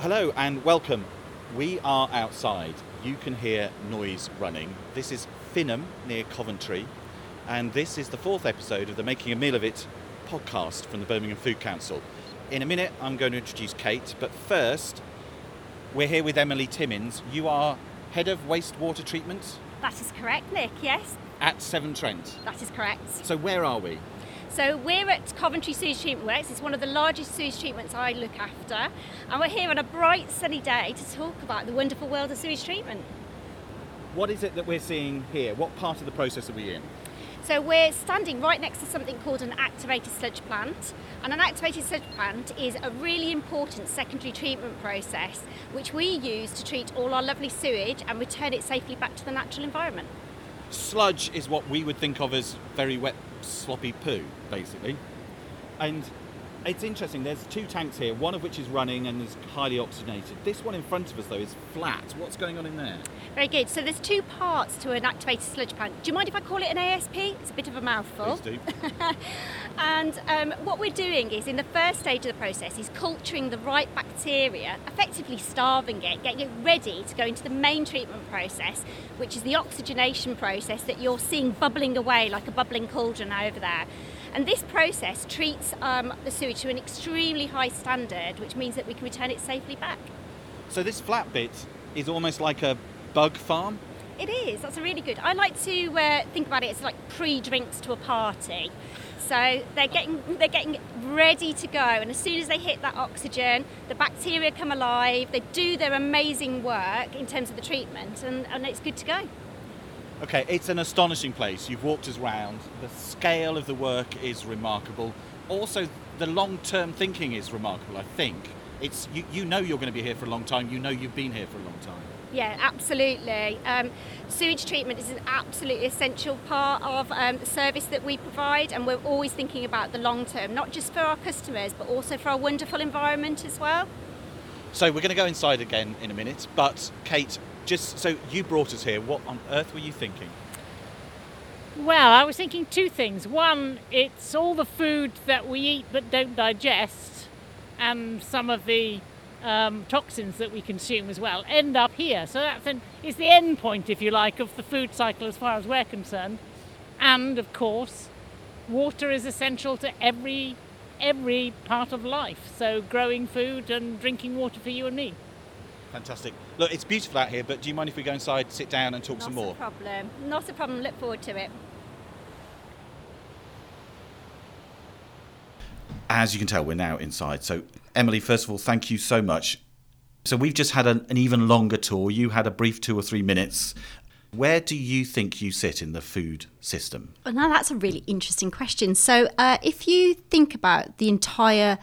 Hello and welcome. We are outside. You can hear noise running. This is Finham near Coventry, and this is the fourth episode of the Making a Meal of It podcast from the Birmingham Food Council. In a minute, I'm going to introduce Kate, but first, we're here with Emily Timmins. You are head of wastewater treatment That is correct, Nick, yes, at Severn Trent. that is correct. So, where are we? So we're at Coventry Sewage Treatment Works. It's one of the largest sewage treatments I look after. And we're here on a bright sunny day to talk about the wonderful world of sewage treatment. What is it that we're seeing here? What part of the process are we in? So we're standing right next to something called an activated sludge plant. And an activated sludge plant is a really important secondary treatment process which we use to treat all our lovely sewage and return it safely back to the natural environment. Sludge is what we would think of as very wet, sloppy poo, basically. And it's interesting, there's two tanks here, one of which is running and is highly oxygenated. This one in front of us, though, is flat. What's going on in there? Very good. So there's two parts to an activated sludge plant. Do you mind if I call it an ASP? It's a bit of a mouthful. Please do. And um, what we're doing is, in the first stage of the process, is culturing the right bacteria, effectively starving it, getting it ready to go into the main treatment process, which is the oxygenation process that you're seeing bubbling away like a bubbling cauldron over there. And this process treats um, the sewage to an extremely high standard, which means that we can return it safely back. So this flat bit is almost like a bug farm. It is. That's a really good. I like to uh, think about it as like pre-drinks to a party. So they're getting they're getting ready to go, and as soon as they hit that oxygen, the bacteria come alive. They do their amazing work in terms of the treatment, and, and it's good to go. Okay, it's an astonishing place. You've walked us round. The scale of the work is remarkable. Also, the long-term thinking is remarkable. I think it's you, you know you're going to be here for a long time. You know you've been here for a long time. Yeah, absolutely. Um, sewage treatment is an absolutely essential part of um, the service that we provide, and we're always thinking about the long term, not just for our customers, but also for our wonderful environment as well. So we're going to go inside again in a minute. But Kate, just so you brought us here, what on earth were you thinking? Well, I was thinking two things. One, it's all the food that we eat but don't digest, and some of the um, toxins that we consume as well end up here. So that's an, it's the end point, if you like, of the food cycle as far as we're concerned. And of course, water is essential to every every part of life. So growing food and drinking water for you and me. Fantastic. Look, it's beautiful out here, but do you mind if we go inside, sit down, and talk Not some a more? problem. Not a problem. Look forward to it. As you can tell, we're now inside. So, Emily, first of all, thank you so much. So, we've just had an, an even longer tour. You had a brief two or three minutes. Where do you think you sit in the food system? Well, now that's a really interesting question. So, uh, if you think about the entire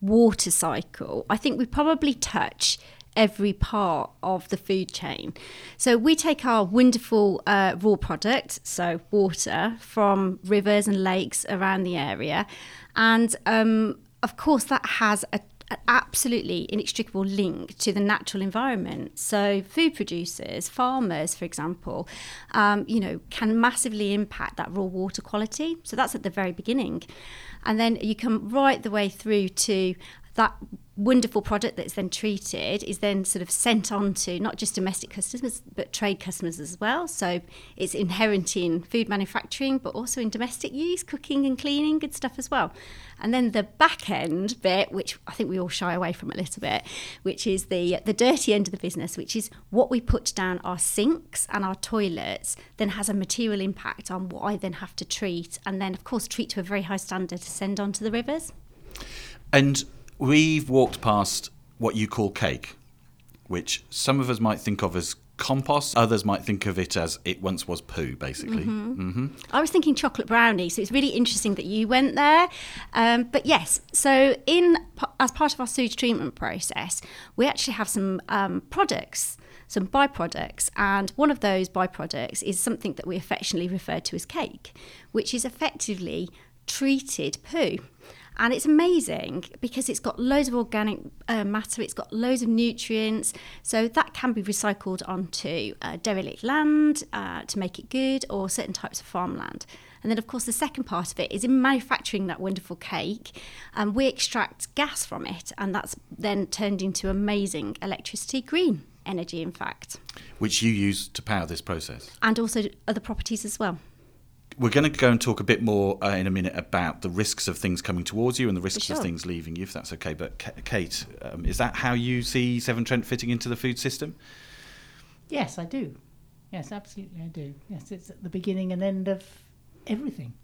water cycle, I think we probably touch every part of the food chain. So, we take our wonderful uh, raw product, so water, from rivers and lakes around the area, and um, of course, that has a an absolutely inextricable link to the natural environment. So, food producers, farmers, for example, um, you know, can massively impact that raw water quality. So that's at the very beginning, and then you come right the way through to that wonderful product that's then treated is then sort of sent on to not just domestic customers but trade customers as well. So it's inherent in food manufacturing but also in domestic use cooking and cleaning good stuff as well. And then the back end bit which i think we all shy away from a little bit which is the the dirty end of the business which is what we put down our sinks and our toilets then has a material impact on what i then have to treat and then of course treat to a very high standard to send on to the rivers. And we've walked past what you call cake, which some of us might think of as compost, others might think of it as it once was poo, basically. I was thinking chocolate brownie, so it's really interesting that you went there. Um, but yes, so in as part of our sewage treatment process, we actually have some um, products, some byproducts, and one of those byproducts is something that we affectionately refer to as cake, which is effectively treated poo. And it's amazing because it's got loads of organic uh, matter, it's got loads of nutrients. So that can be recycled onto uh, derelict land uh, to make it good or certain types of farmland. And then, of course, the second part of it is in manufacturing that wonderful cake, um, we extract gas from it, and that's then turned into amazing electricity, green energy, in fact, Which you use to power this process. and also other properties as well. We're going to go and talk a bit more uh, in a minute about the risks of things coming towards you and the risks sure. of things leaving you, if that's okay. But Ka- Kate, um, is that how you see Severn Trent fitting into the food system? Yes, I do. Yes, absolutely, I do. Yes, it's at the beginning and end of everything.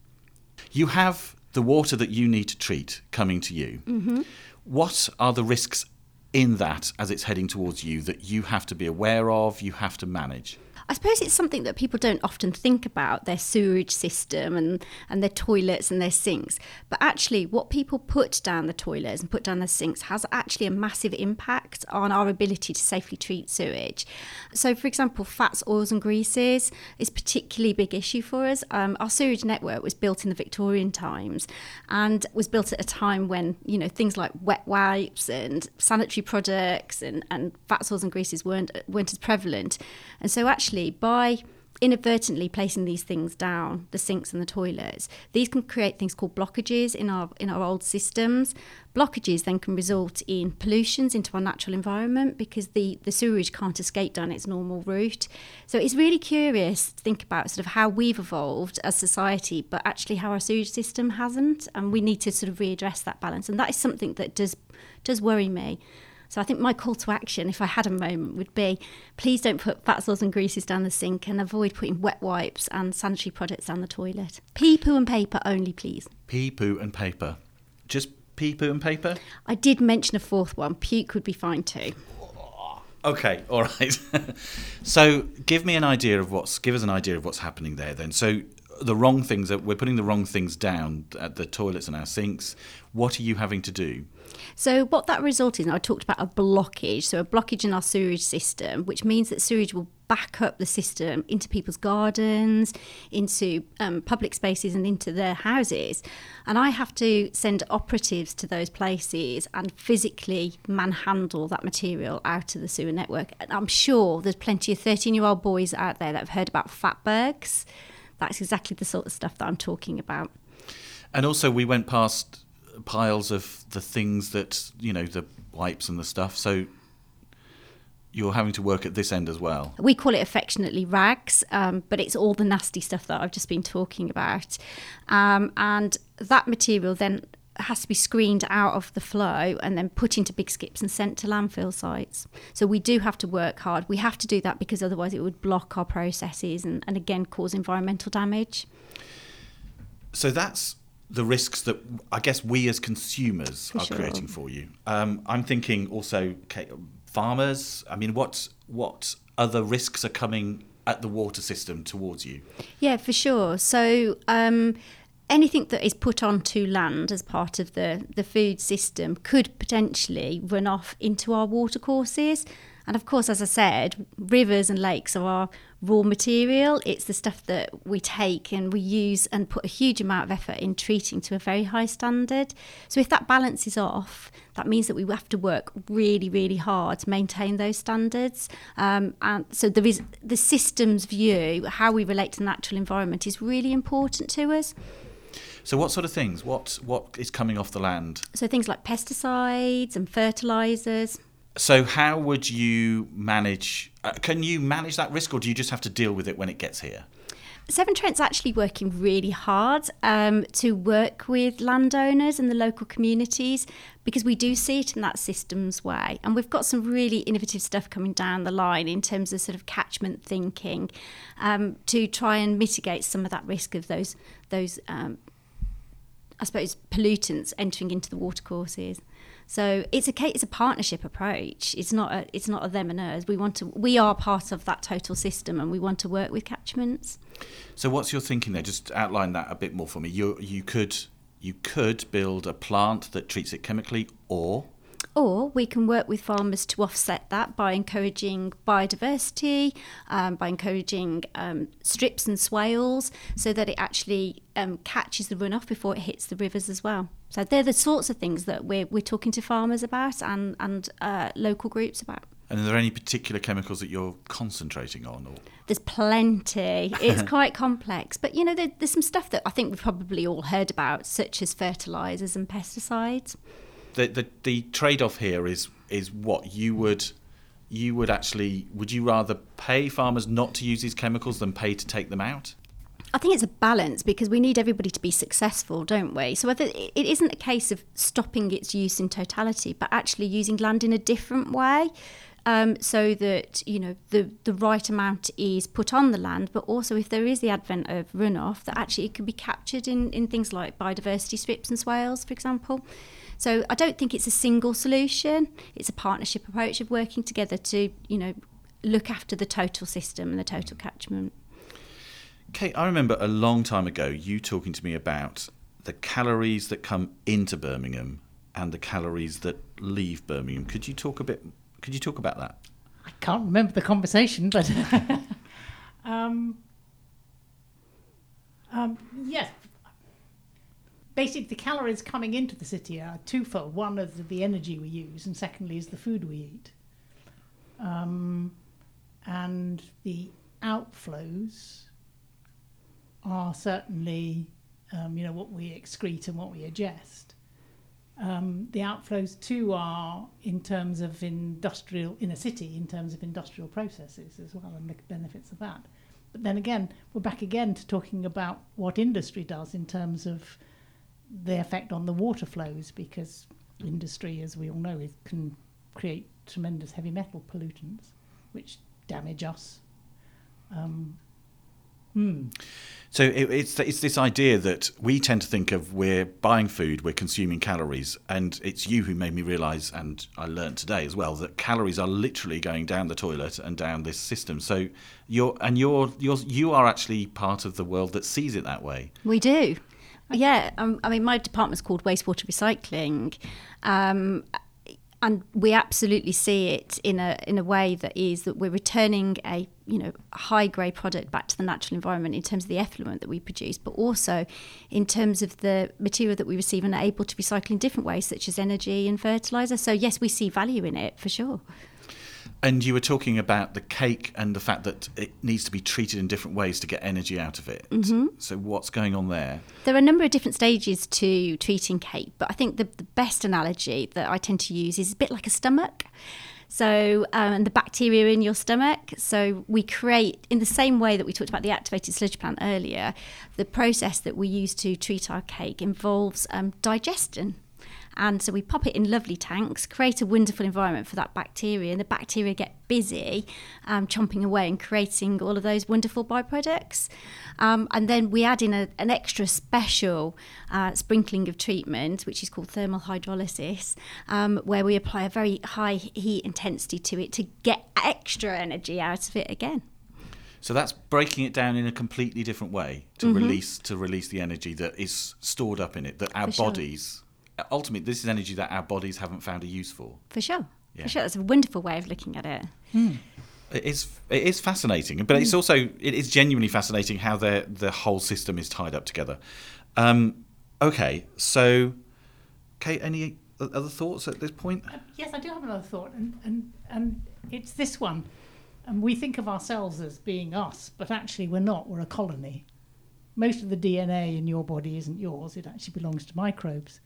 You have the water that you need to treat coming to you. Mm-hmm. What are the risks in that as it's heading towards you that you have to be aware of, you have to manage? I suppose it's something that people don't often think about their sewage system and, and their toilets and their sinks. But actually, what people put down the toilets and put down the sinks has actually a massive impact on our ability to safely treat sewage. So, for example, fats, oils, and greases is particularly big issue for us. Um, our sewage network was built in the Victorian times and was built at a time when you know things like wet wipes and sanitary products and, and fats, oils, and greases weren't weren't as prevalent. And so, actually, by inadvertently placing these things down the sinks and the toilets these can create things called blockages in our in our old systems. Blockages then can result in pollutions into our natural environment because the the sewage can't escape down its normal route. So it's really curious to think about sort of how we've evolved as society but actually how our sewage system hasn't and we need to sort of readdress that balance. And that is something that does does worry me so I think my call to action, if I had a moment, would be please don't put fats, oils and greases down the sink and avoid putting wet wipes and sanitary products down the toilet. Pee, poo and paper only, please. Pee, poo, and paper. Just pee, poo, and paper? I did mention a fourth one. Puke would be fine too. Okay, all right. so give me an idea of what's give us an idea of what's happening there then. So the wrong things that we're putting the wrong things down at the toilets and our sinks. What are you having to do? So what that resulted in, I talked about a blockage. So a blockage in our sewage system, which means that sewage will back up the system into people's gardens, into um, public spaces, and into their houses. And I have to send operatives to those places and physically manhandle that material out of the sewer network. And I'm sure there's plenty of 13 year old boys out there that have heard about fatbergs. That's exactly the sort of stuff that I'm talking about. And also, we went past piles of the things that you know, the wipes and the stuff. So you're having to work at this end as well. We call it affectionately rags, um, but it's all the nasty stuff that I've just been talking about. Um, and that material then has to be screened out of the flow and then put into big skips and sent to landfill sites. So we do have to work hard. We have to do that because otherwise it would block our processes and, and again cause environmental damage. So that's the risks that I guess we as consumers For are sure. creating for you. Um, I'm thinking also farmers. I mean, what what other risks are coming at the water system towards you? Yeah, for sure. So um, anything that is put onto land as part of the, the food system could potentially run off into our watercourses. And of course, as I said, rivers and lakes are our raw material. It's the stuff that we take and we use and put a huge amount of effort in treating to a very high standard. So if that balance is off, that means that we have to work really, really hard to maintain those standards. Um, and so there is the systems view, how we relate to the natural environment, is really important to us. So what sort of things? What what is coming off the land? So things like pesticides and fertilizers. So how would you manage? Uh, can you manage that risk, or do you just have to deal with it when it gets here? Severn Trent's actually working really hard um, to work with landowners and the local communities because we do see it in that systems way. And we've got some really innovative stuff coming down the line in terms of sort of catchment thinking um, to try and mitigate some of that risk of those those um, I suppose pollutants entering into the watercourses. So it's a it's a partnership approach. It's not a it's not a them and us. We want to we are part of that total system and we want to work with catchments. So what's your thinking there? Just outline that a bit more for me. You you could you could build a plant that treats it chemically, or Or we can work with farmers to offset that by encouraging biodiversity, um, by encouraging um, strips and swales so that it actually um, catches the runoff before it hits the rivers as well. So they're the sorts of things that we're, we're talking to farmers about and, and uh, local groups about. And are there any particular chemicals that you're concentrating on? Or? There's plenty. It's quite complex. But, you know, there, there's some stuff that I think we've probably all heard about, such as fertilisers and pesticides. The, the, the trade-off here is is what you would you would actually would you rather pay farmers not to use these chemicals than pay to take them out? I think it's a balance because we need everybody to be successful, don't we? So whether it isn't a case of stopping its use in totality, but actually using land in a different way. Um, so that you know the the right amount is put on the land, but also if there is the advent of runoff, that actually it could be captured in, in things like biodiversity strips and swales, for example. So I don't think it's a single solution. It's a partnership approach of working together to you know look after the total system and the total catchment. Kate, I remember a long time ago you talking to me about the calories that come into Birmingham and the calories that leave Birmingham. Could you talk a bit could you talk about that? I can't remember the conversation, but um, um, yes. Basically, the calories coming into the city are twofold. One is the energy we use, and secondly is the food we eat. Um, and the outflows are certainly, um, you know, what we excrete and what we ingest. Um, the outflows too are in terms of industrial in a city, in terms of industrial processes as well, and the benefits of that. But then again, we're back again to talking about what industry does in terms of the effect on the water flows, because industry, as we all know, is, can create tremendous heavy metal pollutants, which damage us. Um, hmm. So it, it's it's this idea that we tend to think of we're buying food, we're consuming calories, and it's you who made me realise, and I learned today as well, that calories are literally going down the toilet and down this system. So you're and you're you're you are actually part of the world that sees it that way. We do. Yeah, um, I mean, my department's called wastewater recycling, um, and we absolutely see it in a in a way that is that we're returning a you know high grade product back to the natural environment in terms of the effluent that we produce, but also in terms of the material that we receive and are able to recycle in different ways, such as energy and fertilizer. So yes, we see value in it for sure. And you were talking about the cake and the fact that it needs to be treated in different ways to get energy out of it. Mm-hmm. So, what's going on there? There are a number of different stages to treating cake, but I think the, the best analogy that I tend to use is a bit like a stomach. So, um, the bacteria in your stomach. So, we create, in the same way that we talked about the activated sludge plant earlier, the process that we use to treat our cake involves um, digestion. And so we pop it in lovely tanks, create a wonderful environment for that bacteria, and the bacteria get busy um, chomping away and creating all of those wonderful byproducts. Um, and then we add in a, an extra special uh, sprinkling of treatment, which is called thermal hydrolysis, um, where we apply a very high heat intensity to it to get extra energy out of it again. So that's breaking it down in a completely different way to mm-hmm. release to release the energy that is stored up in it that our bodies ultimately, this is energy that our bodies haven't found a use for. For sure. Yeah. For sure. That's a wonderful way of looking at it. Hmm. It is it is fascinating, but it's hmm. also it is genuinely fascinating how the the whole system is tied up together. Um, okay, so Kate, any other thoughts at this point? Uh, yes, I do have another thought, and and and it's this one. And we think of ourselves as being us, but actually we're not. We're a colony. Most of the DNA in your body isn't yours; it actually belongs to microbes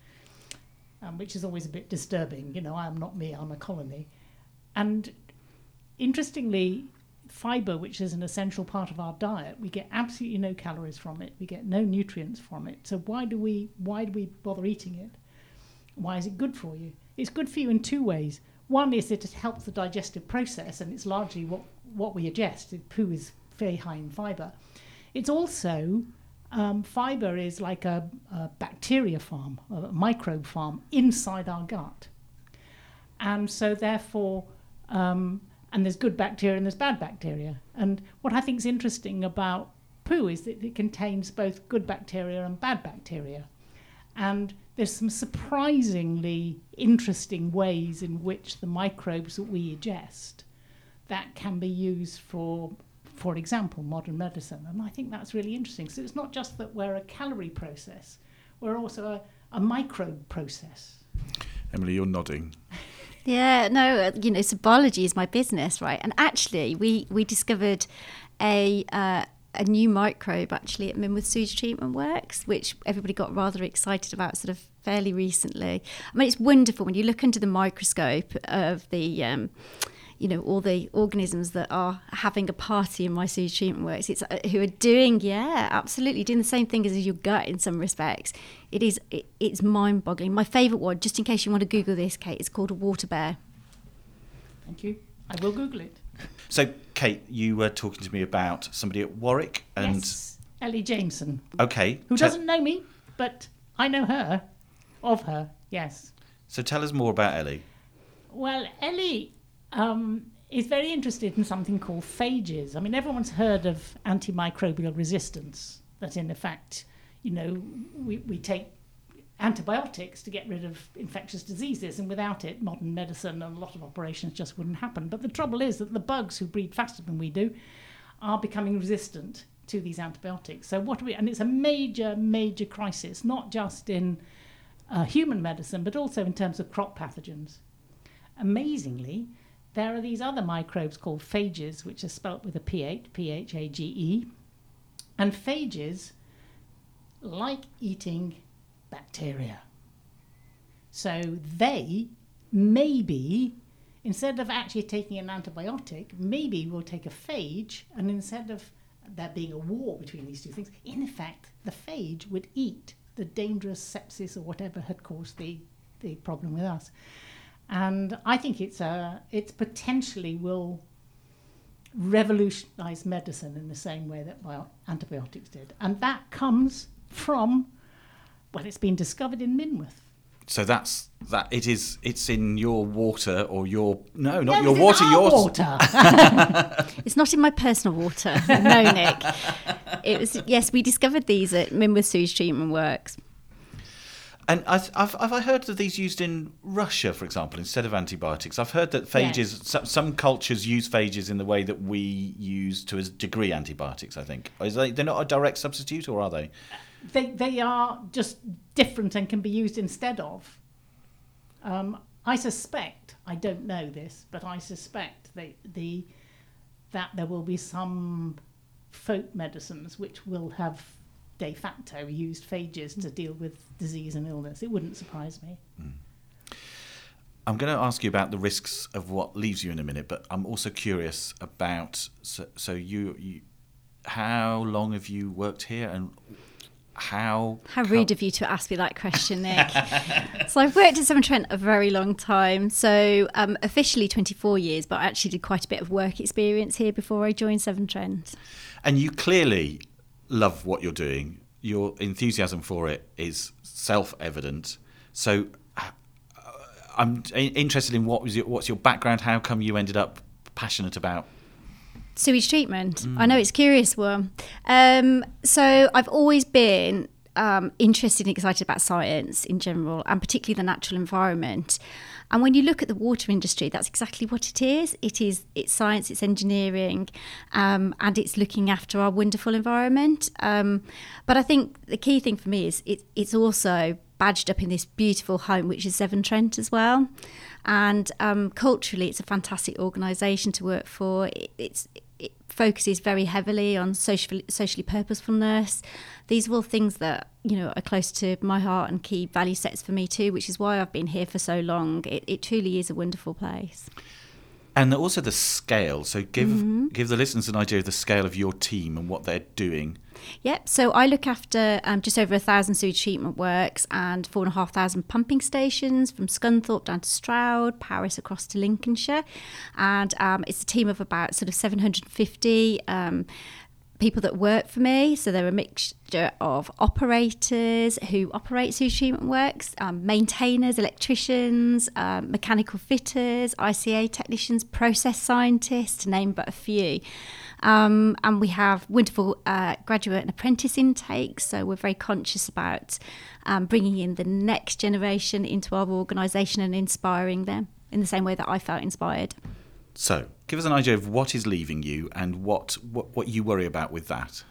um, which is always a bit disturbing. You know, I am not me, I'm a colony. And interestingly, fibre, which is an essential part of our diet, we get absolutely no calories from it. We get no nutrients from it. So why do we why do we bother eating it? Why is it good for you? It's good for you in two ways. One is that it helps the digestive process, and it's largely what, what we ingest. Poo is very high in fibre. It's also um, fiber is like a, a, bacteria farm, a microbe farm inside our gut. And so, therefore, um, and there's good bacteria and there's bad bacteria. And what I think is interesting about poo is that it contains both good bacteria and bad bacteria. And there's some surprisingly interesting ways in which the microbes that we ingest that can be used for for example, modern medicine. And I think that's really interesting. So it's not just that we're a calorie process, we're also a, a microbe process. Emily, you're nodding. Yeah, no, uh, you know, so biology is my business, right? And actually, we we discovered a uh, a new microbe actually at Minworth Sewage Treatment Works, which everybody got rather excited about, sort of fairly recently. I mean, it's wonderful when you look under the microscope of the. Um, you know all the organisms that are having a party in my sewage treatment works it's uh, who are doing yeah absolutely doing the same thing as your gut in some respects it is it, it's mind boggling my favorite one just in case you want to google this kate it's called a water bear Thank you. I will Google it. So, Kate, you were talking to me about somebody at Warwick, and yes, Ellie Jameson, okay, who te- doesn't know me, but I know her, of her. Yes. so tell us more about Ellie. Well, Ellie um, is very interested in something called phages. I mean, everyone's heard of antimicrobial resistance, that in effect, you know, we, we take antibiotics to get rid of infectious diseases, and without it, modern medicine and a lot of operations just wouldn't happen. But the trouble is that the bugs who breed faster than we do are becoming resistant to these antibiotics. So, what we, and it's a major, major crisis, not just in uh, human medicine, but also in terms of crop pathogens. Amazingly, there are these other microbes called phages, which are spelt with a ph, P H A G E. And phages like eating bacteria. So they maybe, instead of actually taking an antibiotic, maybe we'll take a phage, and instead of there being a war between these two things, in effect, the phage would eat the dangerous sepsis or whatever had caused the, the problem with us. And I think it's a, it's potentially will revolutionize medicine in the same way that well, antibiotics did. And that comes from, well, it's been discovered in Minworth. So that's that. It is. It's in your water or your no, not No, your it's in water. our Yours. water. It's not in my personal water. No, Nick. It was yes. We discovered these at Minworth Sewage Treatment Works. And I've, I've, have I heard of these used in Russia, for example, instead of antibiotics? I've heard that phages, Yes. some, some cultures use phages in the way that we use to a degree antibiotics, I think. Is they, they're not a direct substitute, or are they? they they are just different and can be used instead of. Um, I suspect I don't know this, but I suspect that the that there will be some folk medicines which will have de facto used phages to deal with disease and illness. It wouldn't surprise me. I'm going to ask you about the risks of what leaves you in a minute, but I'm also curious about so, so you, you how long have you worked here and how How rude of you to ask me that question, Nick. so I've worked at Severn Trent a very long time. So um, officially 24 years, but I actually did quite a bit of work experience here before I joined Severn Trent. And you clearly love what you're doing. Your enthusiasm for it is self-evident. So uh, I'm interested in what was your, what's your background? How come you ended up passionate about? Sewage treatment. I know it's a curious one. Um, so I've always been um, interested and excited about science in general, and particularly the natural environment. And when you look at the water industry, that's exactly what it is. It is it's science, it's engineering, um, and it's looking after our wonderful environment. Um, but I think the key thing for me is it, it's also badged up in this beautiful home, which is Severn Trent as well. And um, culturally, it's a fantastic organisation to work for. It, it's it focuses very heavily on social, socially purposefulness. These are all things that you know are close to my heart and key value sets for me too, which is why I've been here for so long. It, it truly is a wonderful place. And also the scale. So give give the listeners an idea of the scale of your team and what they're doing. Yep. So I look after um, just over a thousand sewage treatment works and four and a half thousand pumping stations from Scunthorpe down to Stroud, Powys across to Lincolnshire, and um, it's a team of about sort of 750. Um, people that work for me. So they're a mixture of operators who operate sewage treatment works, um, maintainers, electricians, um, mechanical fitters, ICA technicians, process scientists, to name but a few. Um, and we have wonderful uh, graduate and apprentice intakes. So we're very conscious about um, bringing in the next generation into our organisation and inspiring them in the same way that I felt inspired. So give us an idea of what is leaving you and what what, what you worry about with that.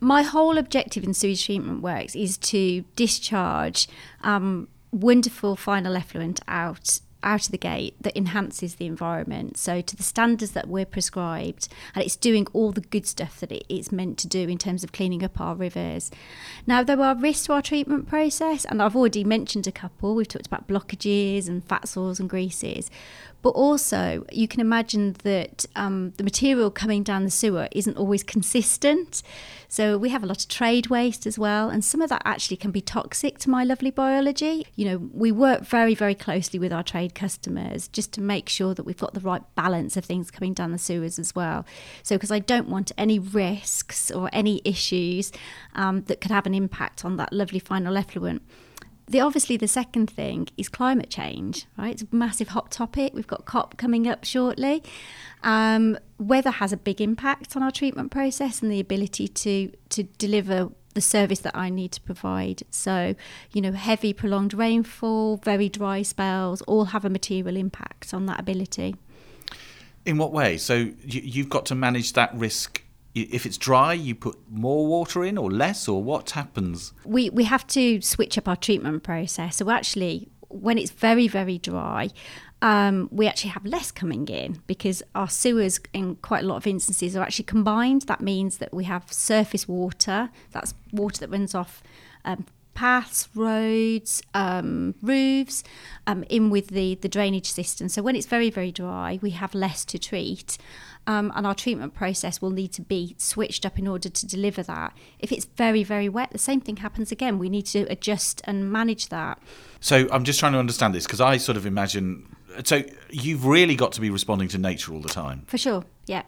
My whole objective in sewage treatment works is to discharge um, wonderful final effluent out out of the gate that enhances the environment. So to the standards that we're prescribed, and it's doing all the good stuff that it's meant to do in terms of cleaning up our rivers. Now there are risks to our treatment process, and I've already mentioned a couple. We've talked about blockages and fat soils and greases, but also, you can imagine that um, the material coming down the sewer isn't always consistent. So we have a lot of trade waste as well, and some of that actually can be toxic to my lovely biology. You know, we work very, very closely with our trade customers just to make sure that we've got the right balance of things coming down the sewers as well. So, because I don't want any risks or any issues um, that could have an impact on that lovely final effluent the obviously the second thing is climate change right it's a massive hot topic we've got cop coming up shortly um, weather has a big impact on our treatment process and the ability to to deliver the service that I need to provide. So, you know, heavy prolonged rainfall, very dry spells, all have a material impact on that ability. In what way? So you, have got to manage that risk if it's dry, you put more water in or less, or what happens? We, we have to switch up our treatment process. So, actually, when it's very, very dry, um, we actually have less coming in because our sewers, in quite a lot of instances, are actually combined. That means that we have surface water, that's water that runs off um, paths, roads, um, roofs, um, in with the, the drainage system. So when it's very, very dry, we have less to treat. Um, and our treatment process will need to be switched up in order to deliver that. If it's very, very wet, the same thing happens again. We need to adjust and manage that. So I'm just trying to understand this because I sort of imagine. So you've really got to be responding to nature all the time. For sure, yeah.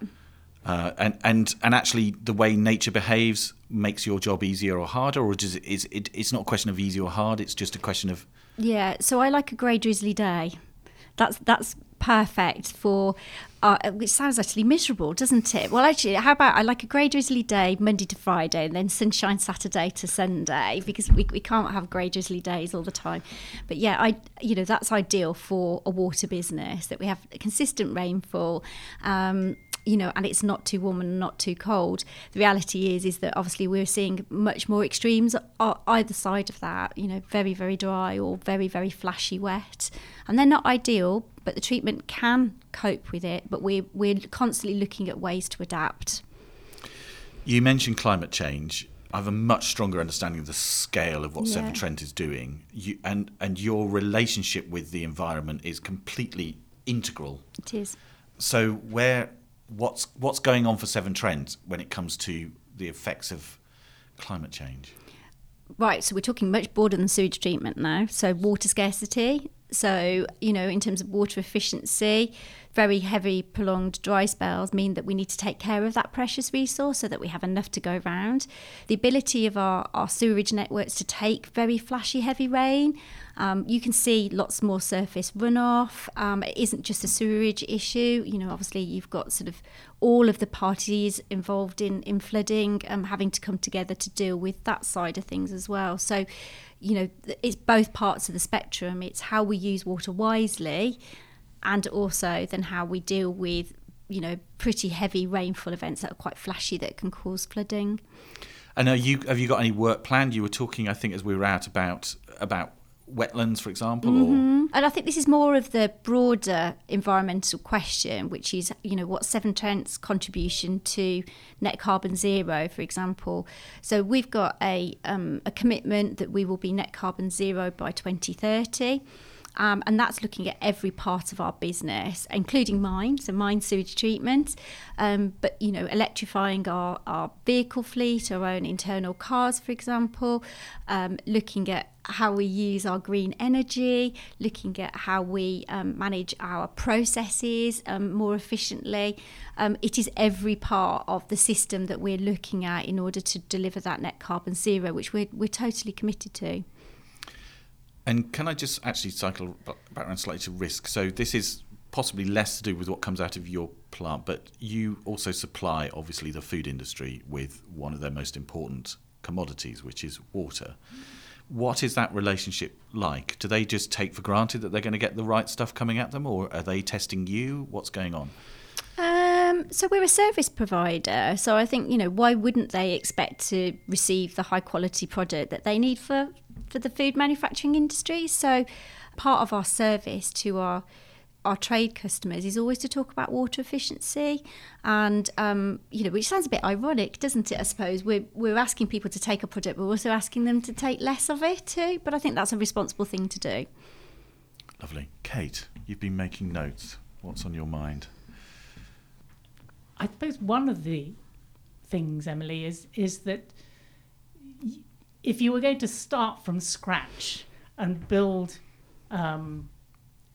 Uh, and and and actually, the way nature behaves makes your job easier or harder, or does it, is it? It's not a question of easy or hard. It's just a question of. Yeah. So I like a grey drizzly day. That's that's perfect for. Uh, which sounds actually miserable, doesn't it? Well, actually, how about I like a grey drizzly day, Monday to Friday, and then sunshine Saturday to Sunday, because we, we can't have grey drizzly days all the time. But yeah, I you know that's ideal for a water business that we have consistent rainfall. Um, you know, and it's not too warm and not too cold. The reality is, is that obviously we're seeing much more extremes either side of that. You know, very very dry or very very flashy wet, and they're not ideal. But the treatment can cope with it. But we're we're constantly looking at ways to adapt. You mentioned climate change. I have a much stronger understanding of the scale of what yeah. Severn Trent is doing. You, and and your relationship with the environment is completely integral. It is. So where what's what's going on for Severn Trent when it comes to the effects of climate change? Right, so we're talking much broader than sewage treatment now. So water scarcity. So you know, in terms of water efficiency, very heavy, prolonged dry spells mean that we need to take care of that precious resource so that we have enough to go around. The ability of our, our sewerage networks to take very flashy, heavy rain. Um, you can see lots more surface runoff. Um, it isn't just a sewerage issue. You know, obviously, you've got sort of all of the parties involved in, in flooding um, having to come together to deal with that side of things as well. So, you know, it's both parts of the spectrum. It's how we use water wisely and also then how we deal with you know pretty heavy rainfall events that are quite flashy that can cause flooding. And are you have you got any work planned? You were talking, I think, as we were out about about wetlands, for example, mm-hmm. or... and I think this is more of the broader environmental question, which is you know what's Severn Trent's contribution to net carbon zero, for example. So we've got a um, a commitment that we will be net carbon zero by 2030. Um, and that's looking at every part of our business, including mine, so mine sewage treatment, um, but you know, electrifying our, our vehicle fleet, our own internal cars, for example, um, looking at how we use our green energy, looking at how we um, manage our processes um, more efficiently. Um, it is every part of the system that we're looking at in order to deliver that net carbon zero, which we're, we're totally committed to. And can I just actually cycle back around slightly to risk? So this is possibly less to do with what comes out of your plant, but you also supply, obviously, the food industry with one of their most important commodities, which is water. What is that relationship like? Do they just take for granted that they're going to get the right stuff coming at them, or are they testing you? What's going on? Um, so we're a service provider, so I think you know why wouldn't they expect to receive the high quality product that they need for for the food manufacturing industry? So part of our service to our our trade customers is always to talk about water efficiency, and um, you know, which sounds a bit ironic, doesn't it? I suppose we're we're asking people to take a product, but we're also asking them to take less of it too. But I think that's a responsible thing to do. Lovely, Kate. You've been making notes. What's on your mind? I suppose one of the things, Emily, is is that y- if you were going to start from scratch and build um,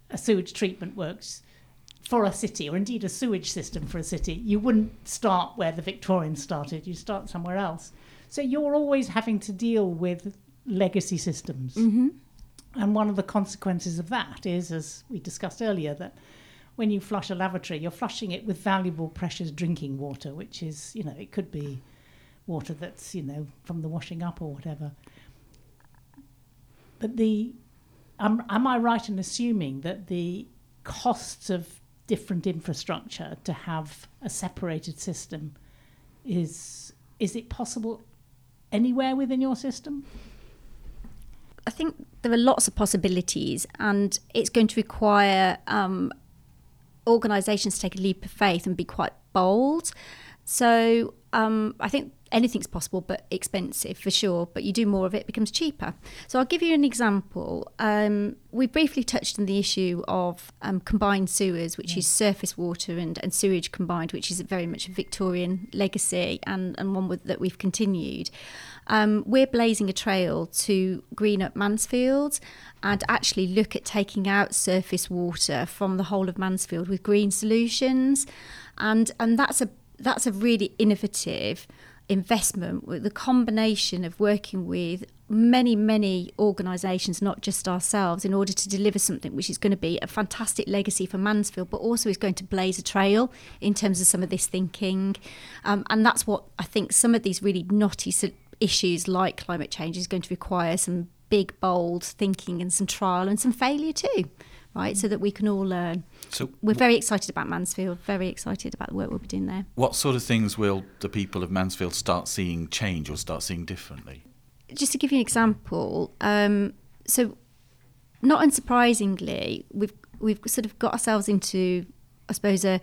a sewage treatment works for a city, or indeed a sewage system for a city, you wouldn't start where the Victorians started. You start somewhere else. So you're always having to deal with legacy systems. And one of the consequences of that is, as we discussed earlier, that when you flush a lavatory, you're flushing it with valuable, precious drinking water, which is, you know, it could be water that's, you know, from the washing up or whatever. But the, am, am I right in assuming that the costs of different infrastructure to have a separated system is, is it possible anywhere within your system? I think there are lots of possibilities, and it's going to require um, organisations to take a leap of faith and be quite bold. So um, I think anything's possible, but expensive for sure. But you do more of it, it becomes cheaper. So I'll give you an example. Um, we briefly touched on the issue of um, combined sewers, which is surface water and, and sewage combined, which is very much a Victorian legacy and, and one with, that we've continued. Um, we're blazing a trail to green up Mansfield and actually look at taking out surface water from the whole of Mansfield with green solutions, and and that's a that's a really innovative investment with the combination of working with many many organisations not just ourselves in order to deliver something which is going to be a fantastic legacy for mansfield but also is going to blaze a trail in terms of some of this thinking. Um, and that's what i think some of these really knotty issues like climate change is going to require some big bold thinking and some trial and some failure too right? So that we can all learn So, we're very excited about mansfield very excited about the work we'll be doing there what sort of things will the people of Mansfield start seeing change or start seeing differently? just to give you an example, um, so not unsurprisingly, we've we've sort of got ourselves into, I suppose, a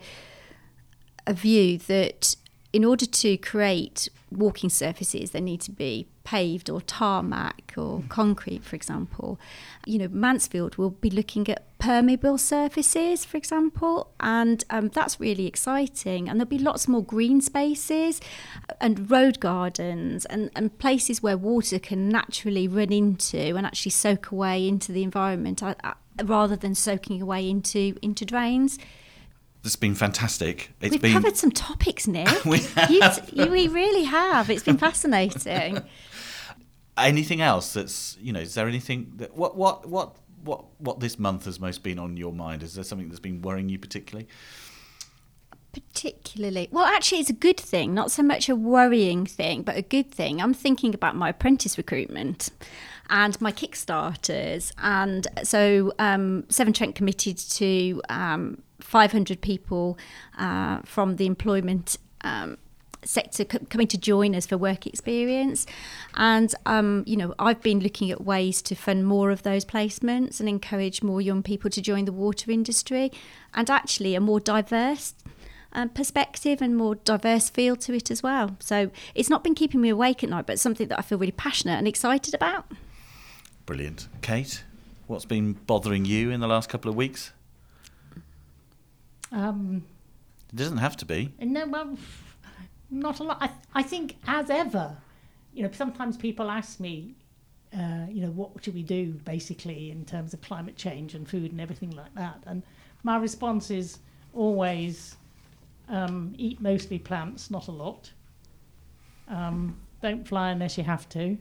a view that in order to create walking surfaces, they need to be paved or tarmac or concrete, for example. You know, Mansfield will be looking at permeable surfaces, for example, and um, that's really exciting. And there'll be lots more green spaces and road gardens and, and places where water can naturally run into and actually soak away into the environment uh, uh, rather than soaking away into into drains. This has been fantastic. It's We've been covered some topics, Nick. We You, you, we really have. It's been fascinating. anything else that's you know. Is there anything that what what what what what this month has most been on your mind? Is there something that's been worrying you particularly? Particularly, well, actually, it's a good thing, not so much a worrying thing, but a good thing. I'm thinking about my apprentice recruitment and my Kickstarters. And so, um, Severn Trent committed to um, 500 people uh, from the employment um, sector co- coming to join us for work experience. And, um, you know, I've been looking at ways to fund more of those placements and encourage more young people to join the water industry and actually a more diverse um, perspective and more diverse feel to it as well. So it's not been keeping me awake at night, but something that I feel really passionate and excited about. Brilliant, Kate. What's been bothering you in the last couple of weeks? Um, It doesn't have to be. No, well, not a lot. I, I think, as ever, you know, sometimes people ask me, uh, you know, what should we do basically in terms of climate change and food and everything like that. And my response is always um, eat mostly plants, not a lot. Um, don't fly unless you have to.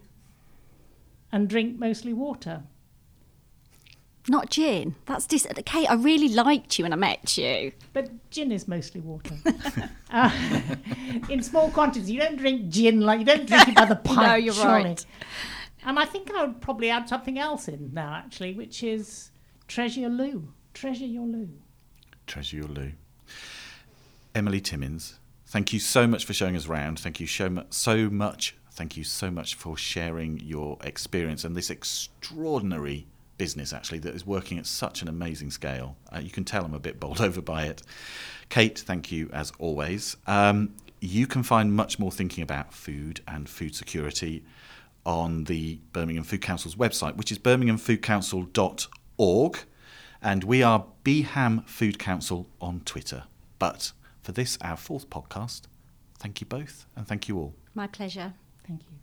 And drink mostly water. Not gin. That's dis- Kate. I really liked you when I met you. But gin is mostly water. uh, in small quantities. You don't drink gin like you don't drink it by the pint. No, you're surely. right. And I think I would probably add something else in now, actually, which is treasure your loo. Treasure your loo. Treasure your loo. Emily Timmins, thank you so much for showing us around. Thank you so much, so much. Thank you so much for sharing your experience and this extraordinary business, actually, that is working at such an amazing scale. Uh, you can tell I'm a bit bowled over by it. Kate, thank you as always. Um, you can find much more thinking about food and food security on the Birmingham Food Council's website, which is birminghamfoodcouncil.org. And we are BHAM Food Council on Twitter. But for this, our fourth podcast, thank you both and thank you all. My pleasure. Thank you.